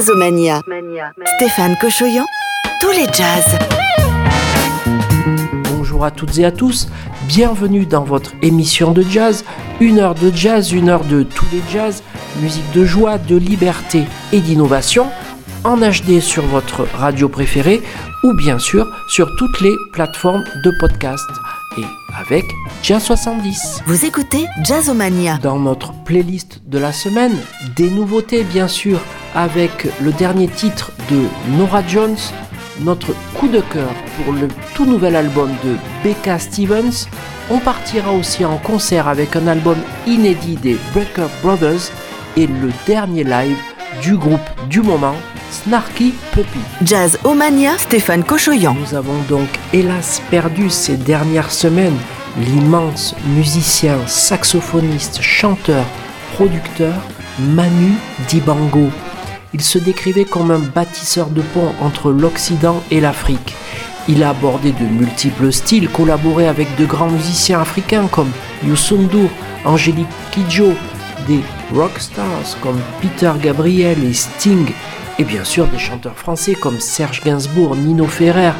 Jazzomania. Stéphane Cochoyan, tous les jazz. Bonjour à toutes et à tous, bienvenue dans votre émission de jazz, une heure de jazz, une heure de tous les jazz, musique de joie, de liberté et d'innovation, en HD sur votre radio préférée ou bien sûr sur toutes les plateformes de podcast et avec Jazz 70. Vous écoutez Jazzomania. Dans notre playlist de la semaine, des nouveautés bien sûr avec le dernier titre de Nora Jones, notre coup de cœur pour le tout nouvel album de Becca Stevens. On partira aussi en concert avec un album inédit des Breaker Brothers et le dernier live du groupe du moment, Snarky Puppy. Jazz Omania, Stéphane Cochoyan. Nous avons donc hélas perdu ces dernières semaines l'immense musicien, saxophoniste, chanteur, producteur Manu Dibango. Il se décrivait comme un bâtisseur de ponts entre l'Occident et l'Afrique. Il a abordé de multiples styles, collaboré avec de grands musiciens africains comme Youssou N'Dour, Angélique Kidjo, des rockstars comme Peter Gabriel et Sting, et bien sûr des chanteurs français comme Serge Gainsbourg, Nino Ferrer,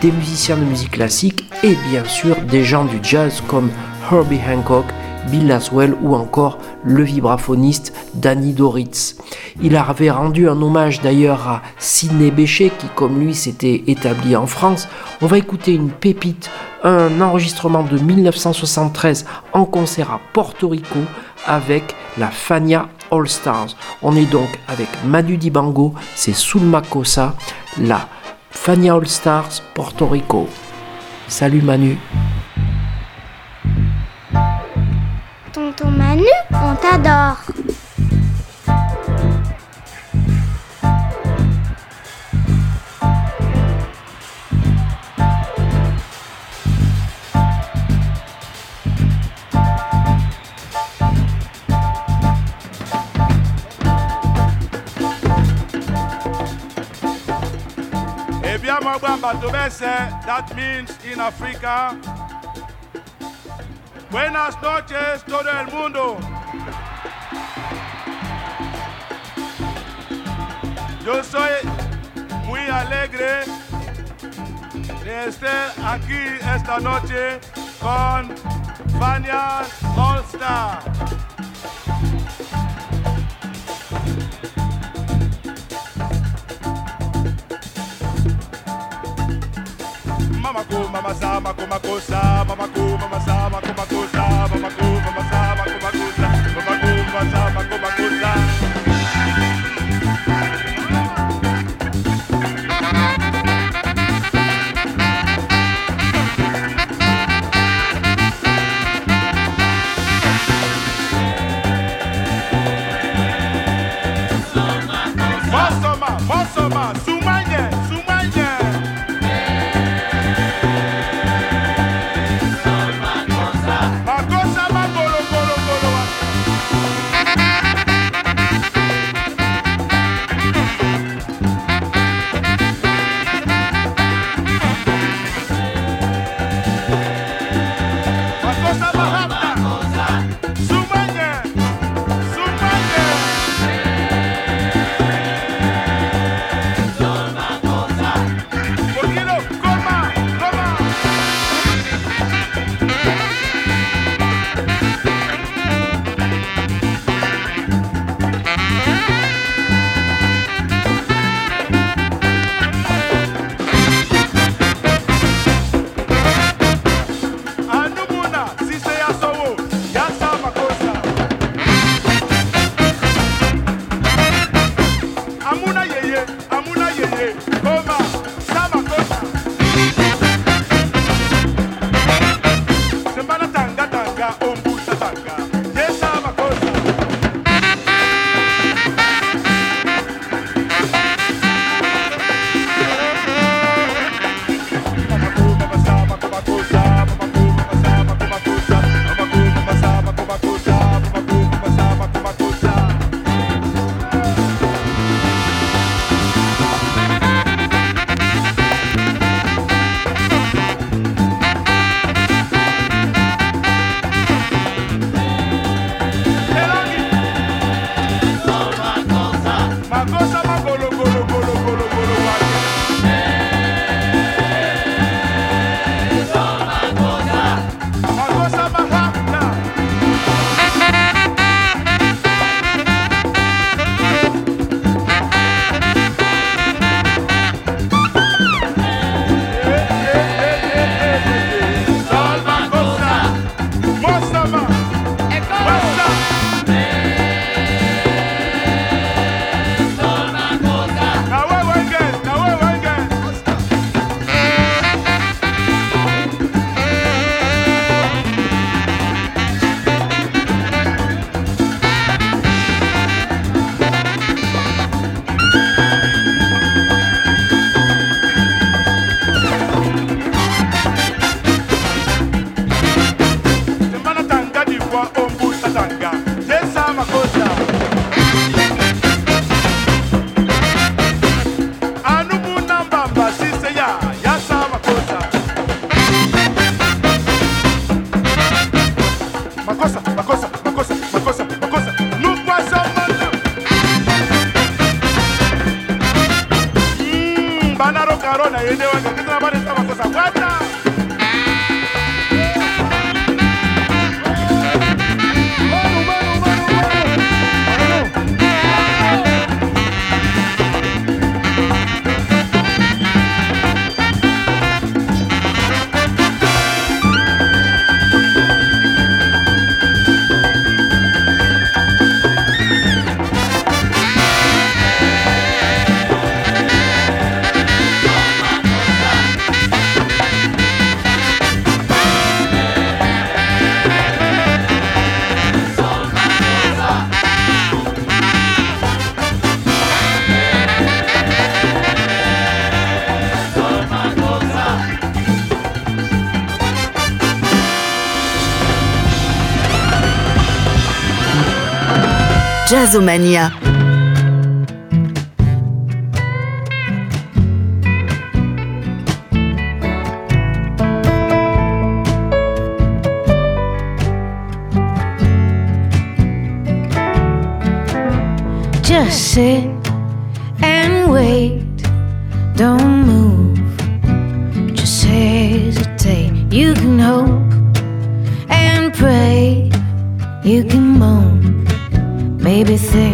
des musiciens de musique classique et bien sûr des gens du jazz comme Herbie Hancock, Bill Laswell ou encore le vibraphoniste Danny Doritz. Il avait rendu un hommage d'ailleurs à Sidney Bechet qui comme lui s'était établi en France. On va écouter une pépite, un enregistrement de 1973 en concert à Porto Rico avec la Fania All Stars. On est donc avec Manu Dibango, c'est Sulma Cosa, la Fania All Stars Porto Rico. Salut Manu. Tonton Manu, on t'adore. That means in Africa. Buenas noches, todo el mundo. Yo soy muy alegre de estar aquí esta noche con Fania All Star. mama sama kuma kosa mama kuma mama sama kuma kosa mama kuma Jazzomania. Je baby sing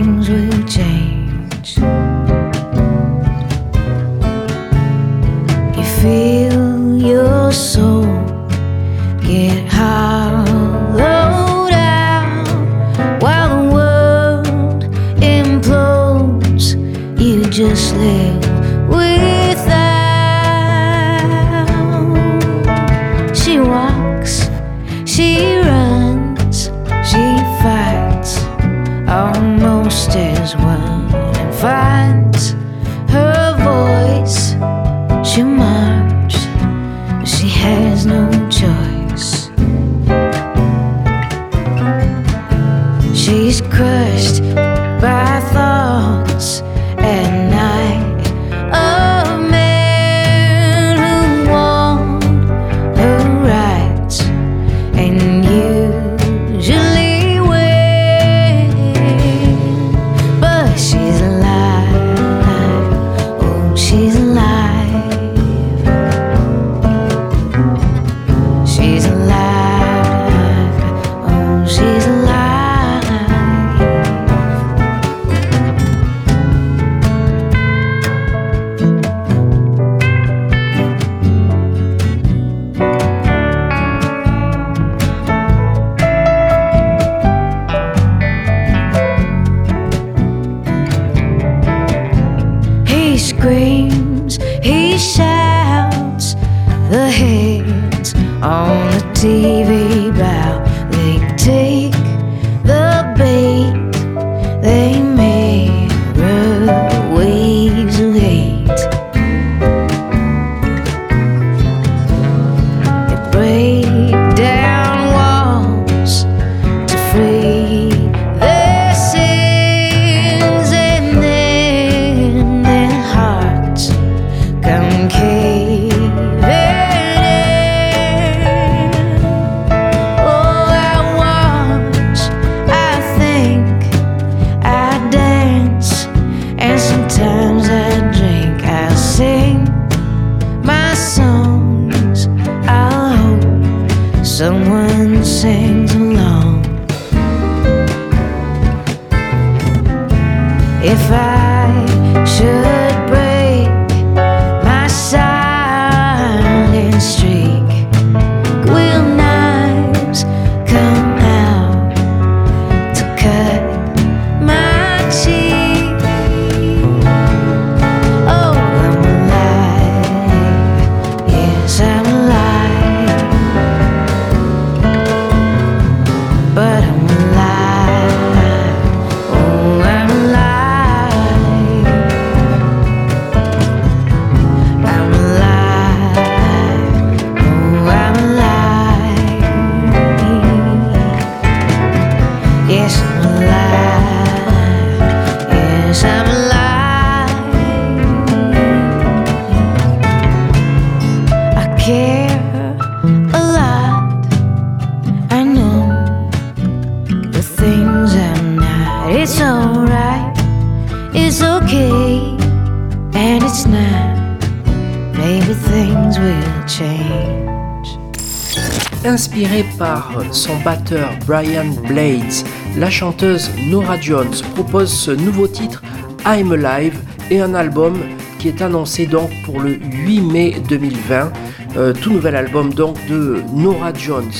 par son batteur Brian Blades, la chanteuse Nora Jones propose ce nouveau titre I'm Alive et un album qui est annoncé donc pour le 8 mai 2020, euh, tout nouvel album donc de Nora Jones.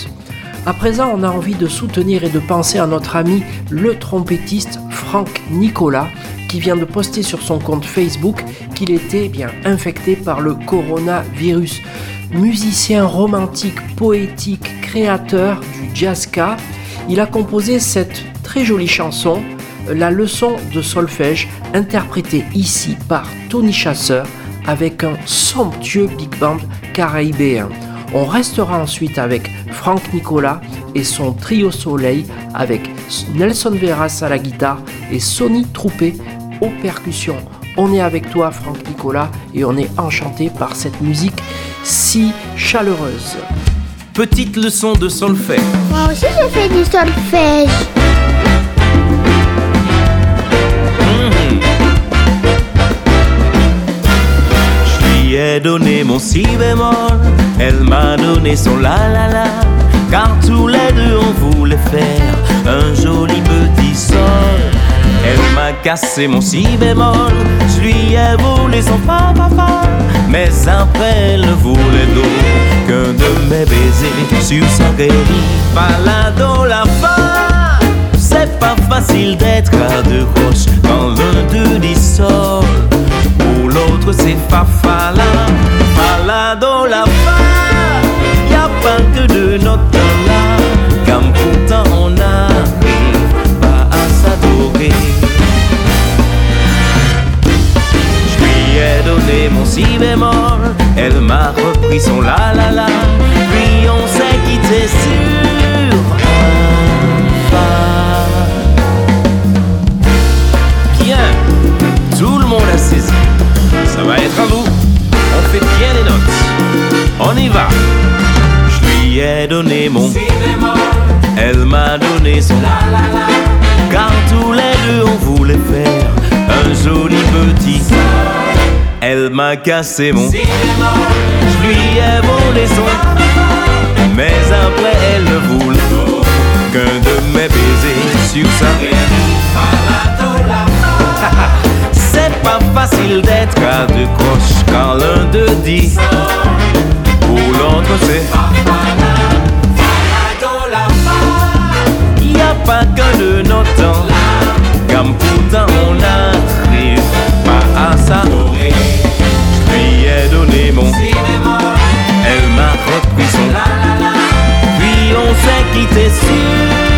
À présent, on a envie de soutenir et de penser à notre ami le trompettiste Frank Nicolas qui vient de poster sur son compte Facebook qu'il était eh bien infecté par le coronavirus. Musicien romantique, poétique, créateur du jazzka, il a composé cette très jolie chanson, La leçon de solfège, interprétée ici par Tony Chasseur avec un somptueux big band caraïbéen. On restera ensuite avec Frank Nicolas et son trio Soleil avec Nelson Veras à la guitare et Sonny Troupé aux percussions. On est avec toi Franck Nicolas et on est enchanté par cette musique si chaleureuse. Petite leçon de solfège. Moi aussi j'ai fait du solfège. Mhm. Je lui ai donné mon si bémol, elle m'a donné son la la la, car tous les deux on voulait faire un joli petit sol. Elle m'a cassé mon si bémol, je lui ai volé son fa, mais après elle voulait d'autre qu'un de mes baisers sur sa guérie. Balado la fa, c'est pas facile d'être à deux croches quand l'un d'eux dit sol, pour l'autre c'est fa fa la, balado la fa, y a pas que deux notes mon si bémol, elle m'a repris son la la la, puis on s'est quitté sur un pas. Bien, tout le monde a saisi, ça va être à vous, on fait bien les notes, on y va. Je lui ai donné mon si bémol, elle m'a donné son la la la, car tous les deux on voulait faire un joli petit elle m'a cassé mon Je lui ai volé son Mais après elle ne voulait Qu'un de mes baisers sur sa C'est pas facile d'être à deux croches Quand l'un d'eux dit Pour l'autre c'est Y a pas que de notre temps Comme pourtant on arrive pas à lui mon Elle m'a repris son Puis on s'est quitté sur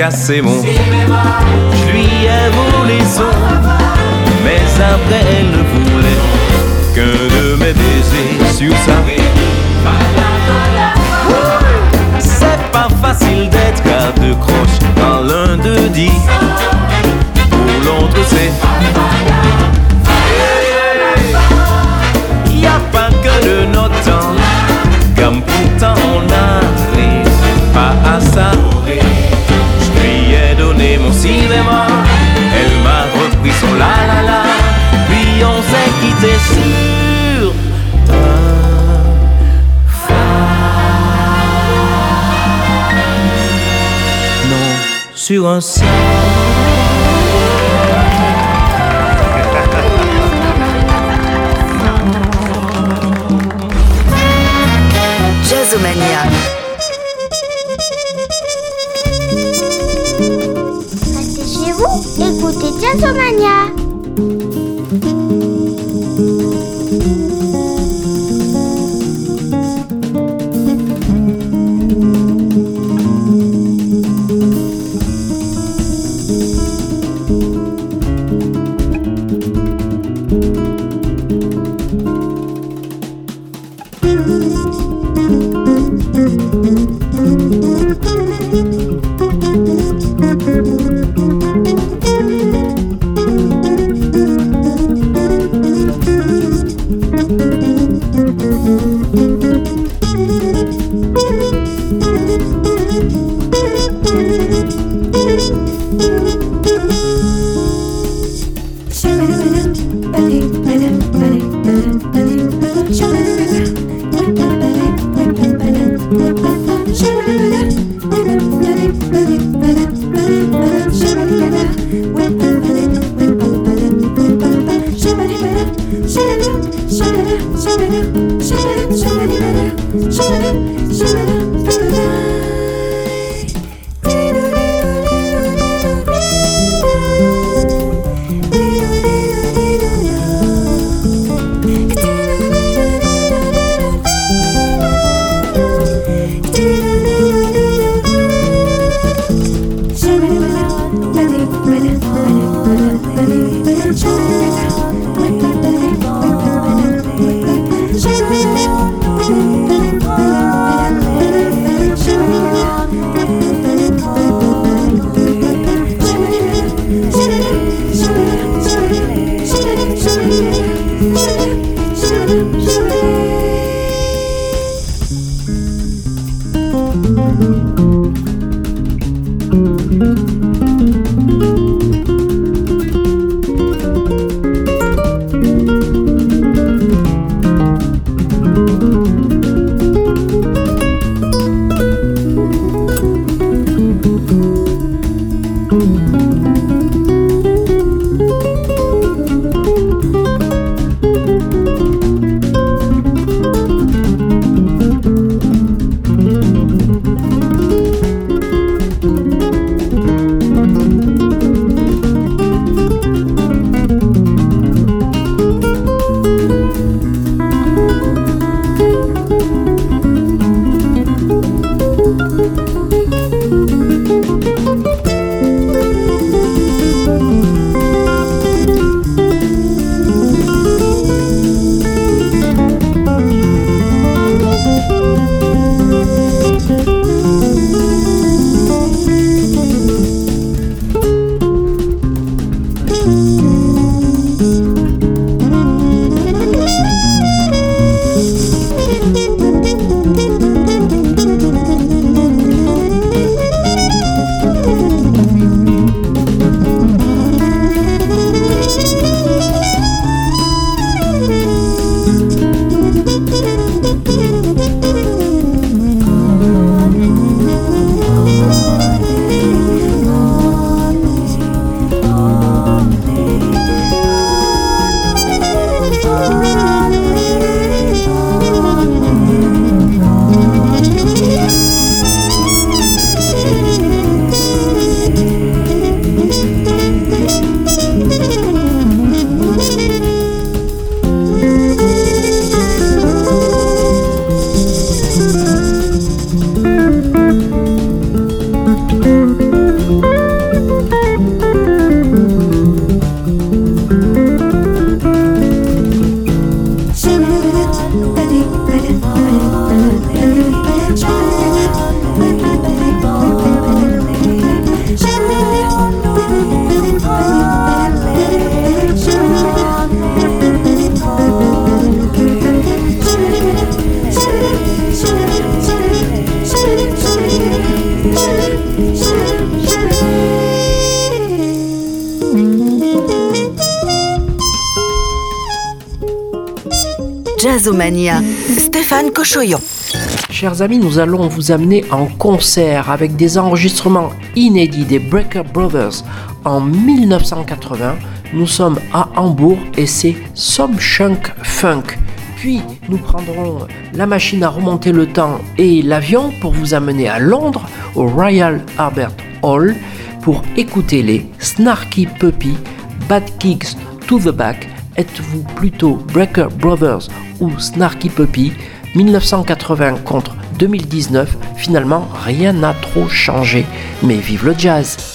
Elle m'a cassé mon. Sur un. Jazzomania. Restez chez vous, écoutez Jazzomania. Chers amis, nous allons vous amener en concert avec des enregistrements inédits des Breaker Brothers en 1980. Nous sommes à Hambourg et c'est Some Funk. Puis nous prendrons la machine à remonter le temps et l'avion pour vous amener à Londres au Royal Albert Hall pour écouter les Snarky Puppy, Bad Kicks to the Back. Êtes-vous plutôt Breaker Brothers ou Snarky Puppy? 1980 contre 2019, finalement rien n'a trop changé. Mais vive le jazz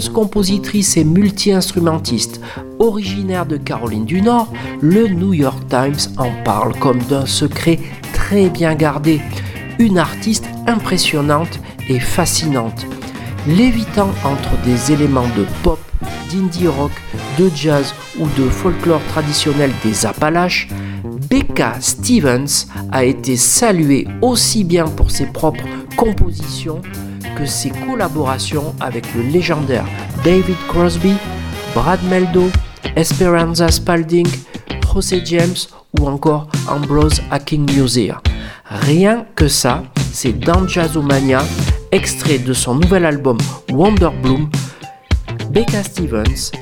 Compositrice et multi-instrumentiste originaire de Caroline du Nord, le New York Times en parle comme d'un secret très bien gardé. Une artiste impressionnante et fascinante, lévitant entre des éléments de pop, d'indie rock, de jazz ou de folklore traditionnel des Appalaches, Becca Stevens a été saluée aussi bien pour ses propres compositions que ses collaborations avec le légendaire David Crosby, Brad Meldo, Esperanza Spalding, José James ou encore Ambrose Hacking Music. Rien que ça, c'est dans Jazzomania, extrait de son nouvel album Wonder Bloom, Becca Stevens,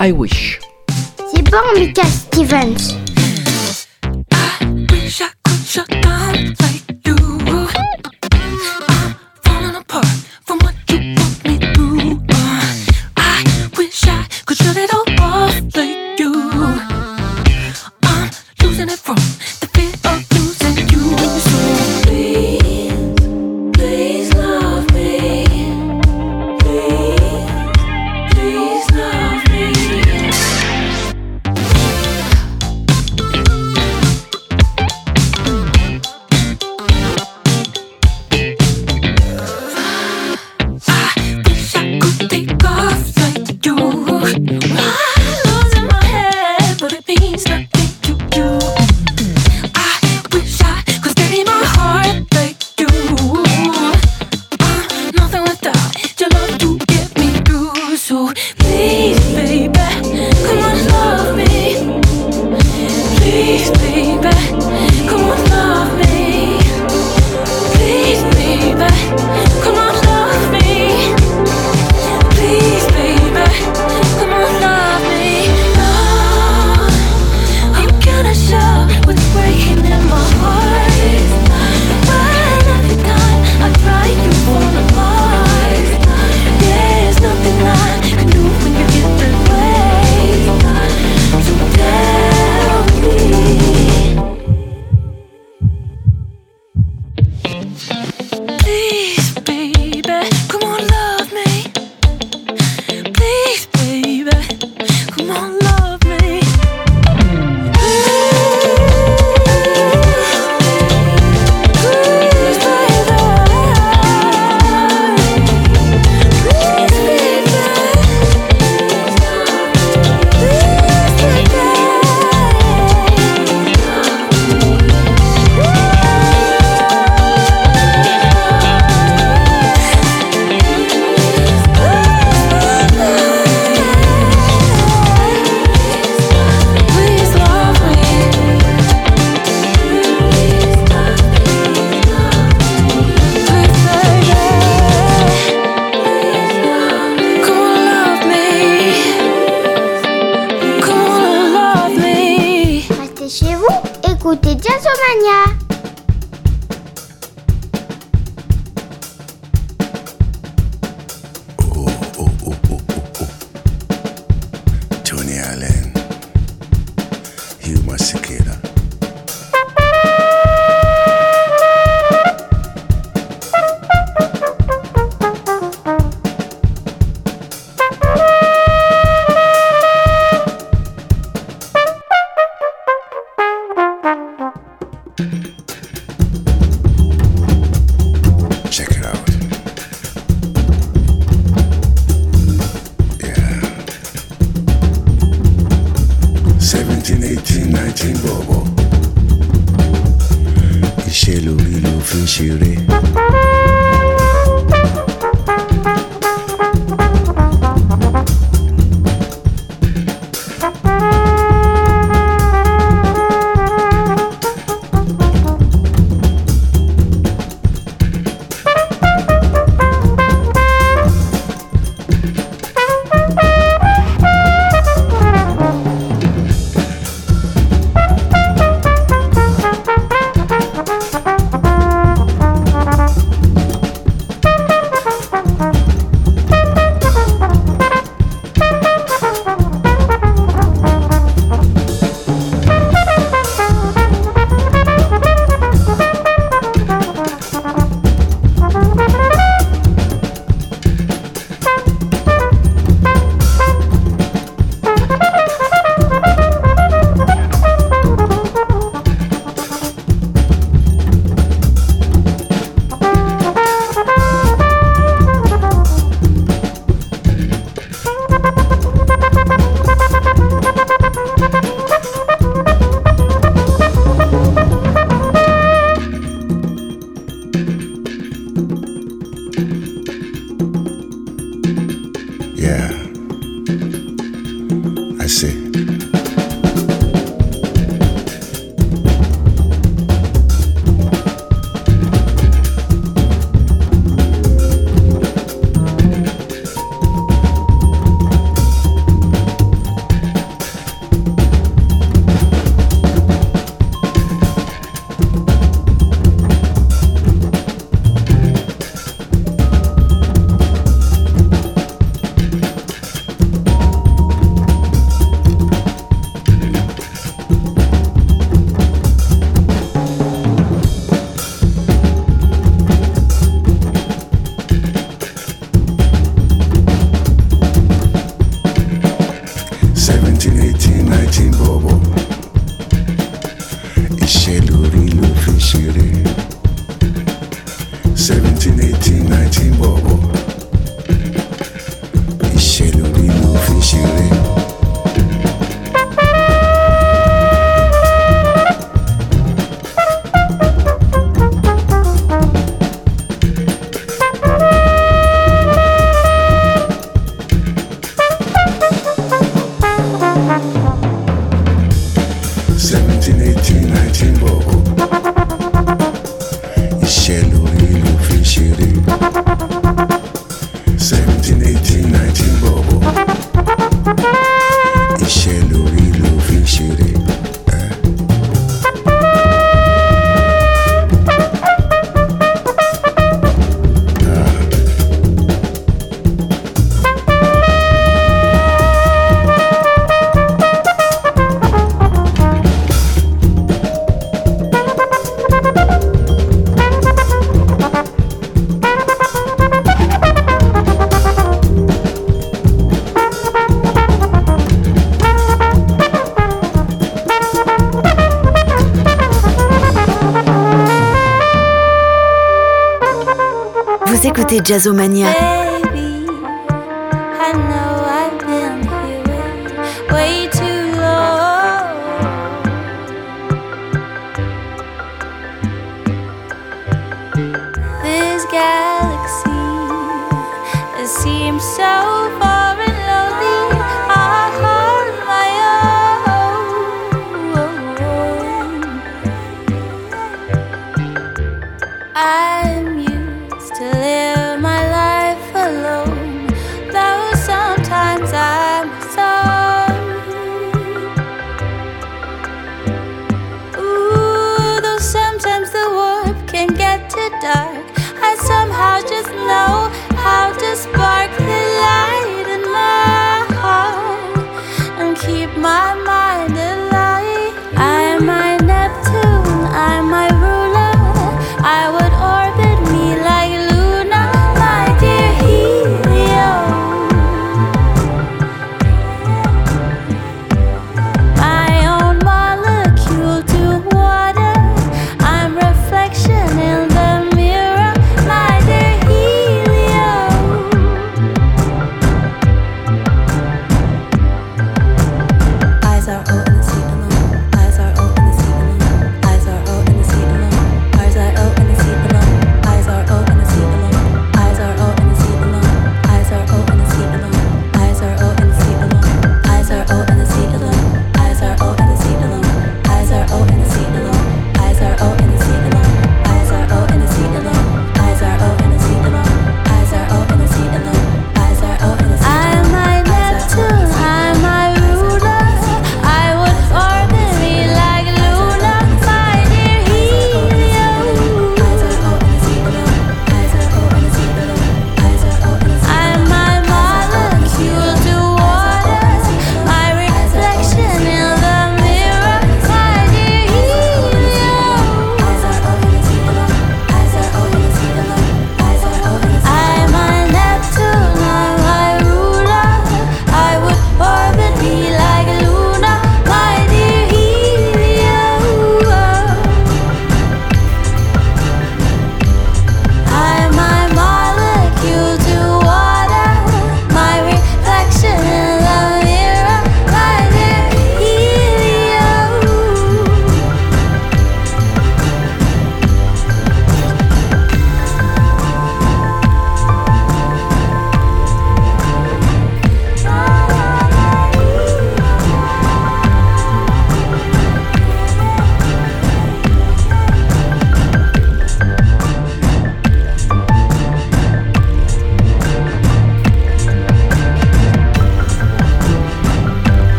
I Wish. C'est bon, Becca Stevens. Check it out. Yeah. 17, 18, 19 Bobo. Iṣẹ́ lórí ló fi ṣeré. Écoutez Jazzomania.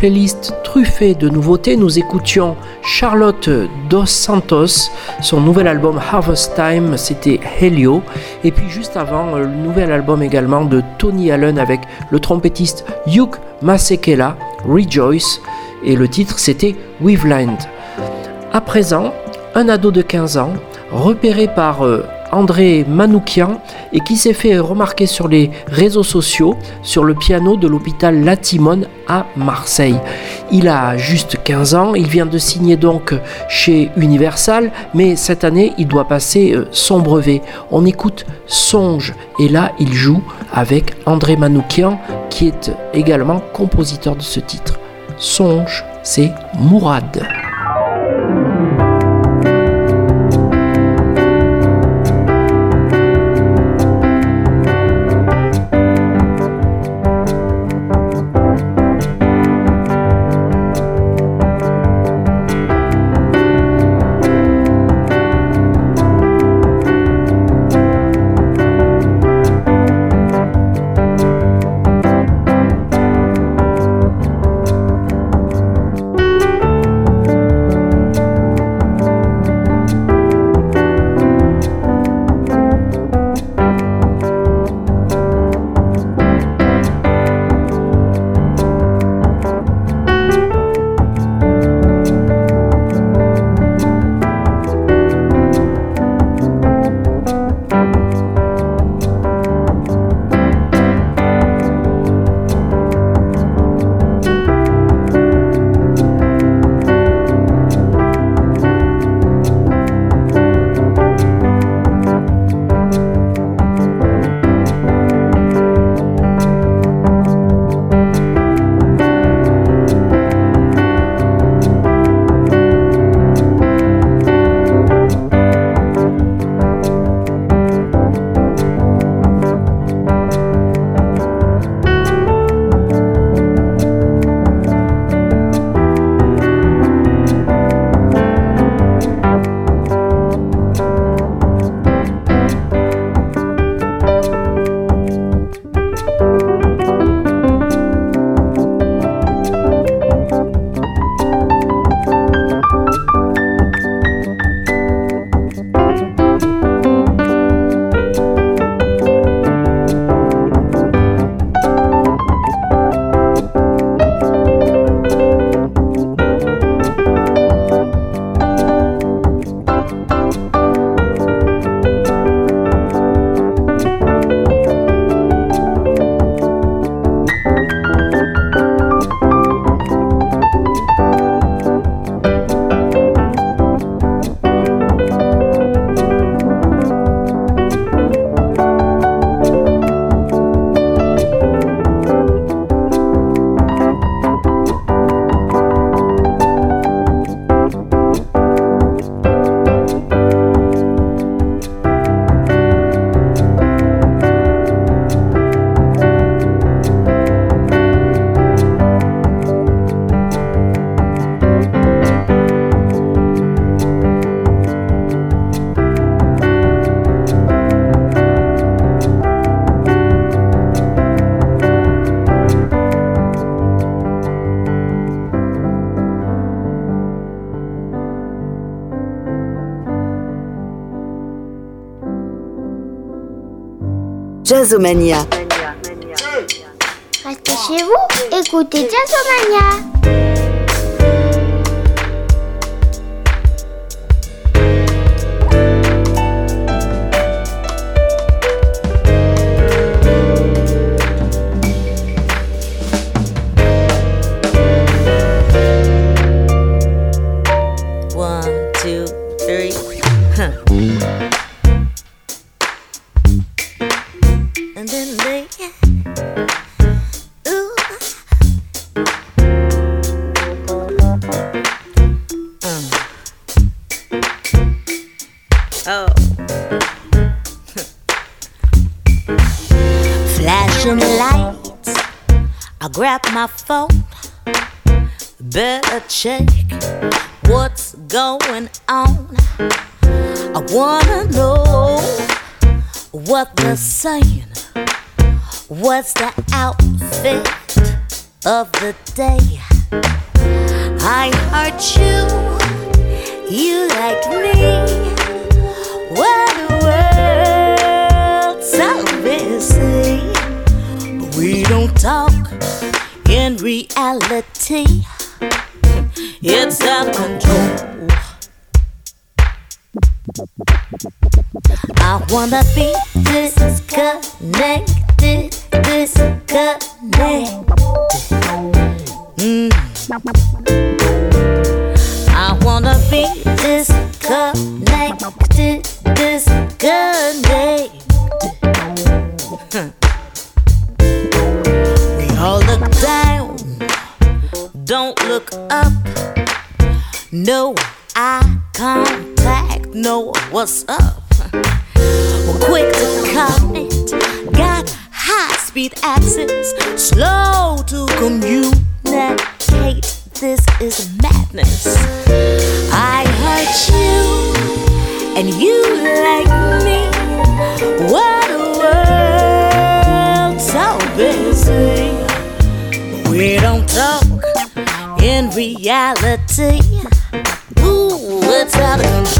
playlist truffée de nouveautés, nous écoutions Charlotte Dos Santos, son nouvel album Harvest Time, c'était Helio. Et puis juste avant, euh, le nouvel album également de Tony Allen avec le trompettiste Yuk Masekela, Rejoice. Et le titre, c'était Weaveland. À présent, un ado de 15 ans, repéré par... Euh, André Manoukian et qui s'est fait remarquer sur les réseaux sociaux sur le piano de l'hôpital Latimone à Marseille. Il a juste 15 ans, il vient de signer donc chez Universal, mais cette année il doit passer euh, son brevet. On écoute Songe et là il joue avec André Manoukian qui est également compositeur de ce titre. Songe, c'est Mourad. Jazzomania. Restez chez vous, écoutez Jazzomania. Saying. What's the outfit of the day? I heard you, you like me. What the world's so busy, but we don't talk in reality. It's out of control. I wanna be disconnected, disconnected. Mm. I wanna be disconnected, disconnected. We all look down, don't look up. No eye contact, no what's up. We're quick to comment, got high speed access, slow to communicate. This is madness. I heard you, and you like me. What a world so busy. We don't talk in reality. Ooh, it's out of control.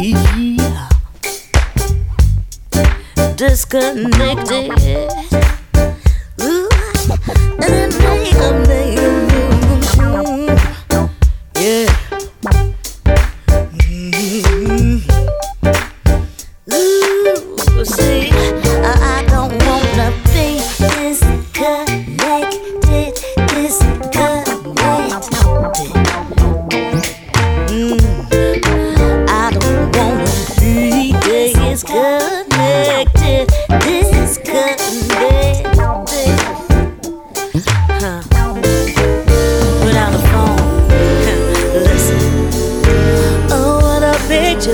Be disconnected.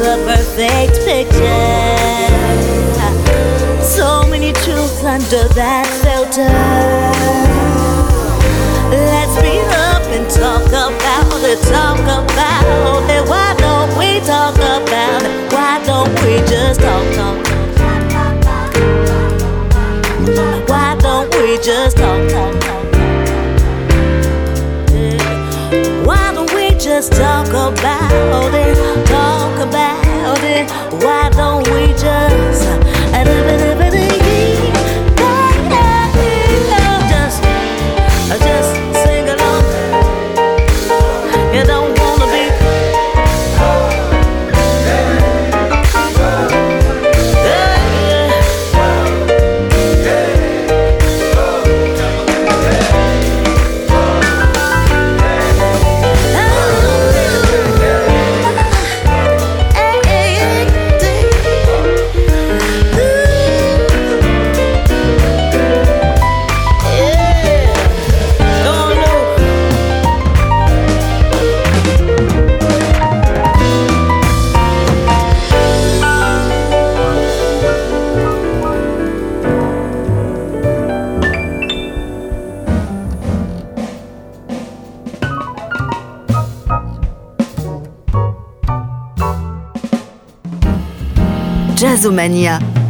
A perfect picture. So many truths under that filter. Let's meet up and talk about it, talk about it. Why don't we talk about it? Why don't we just talk, talk, talk? Why don't we just talk, talk, talk? Just talk about it? Talk about it. Why don't we just Jazzomania.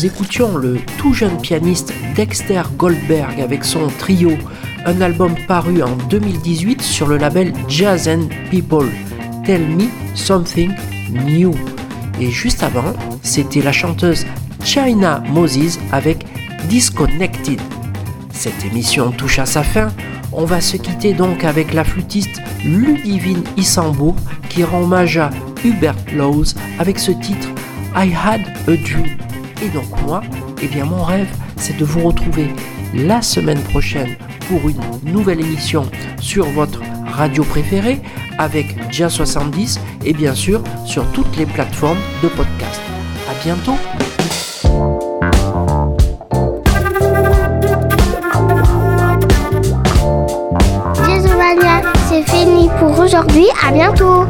Nous écoutions le tout jeune pianiste Dexter Goldberg avec son trio, un album paru en 2018 sur le label Jazz and People, Tell Me Something New. Et juste avant, c'était la chanteuse China Moses avec Disconnected. Cette émission touche à sa fin. On va se quitter donc avec la flûtiste Ludivine Issambourg qui rend hommage à Hubert Laws avec ce titre I Had a Dream. Et donc moi, eh bien mon rêve, c'est de vous retrouver la semaine prochaine pour une nouvelle émission sur votre radio préférée avec Jazz 70 et bien sûr sur toutes les plateformes de podcast. À bientôt. c'est fini pour aujourd'hui. À bientôt.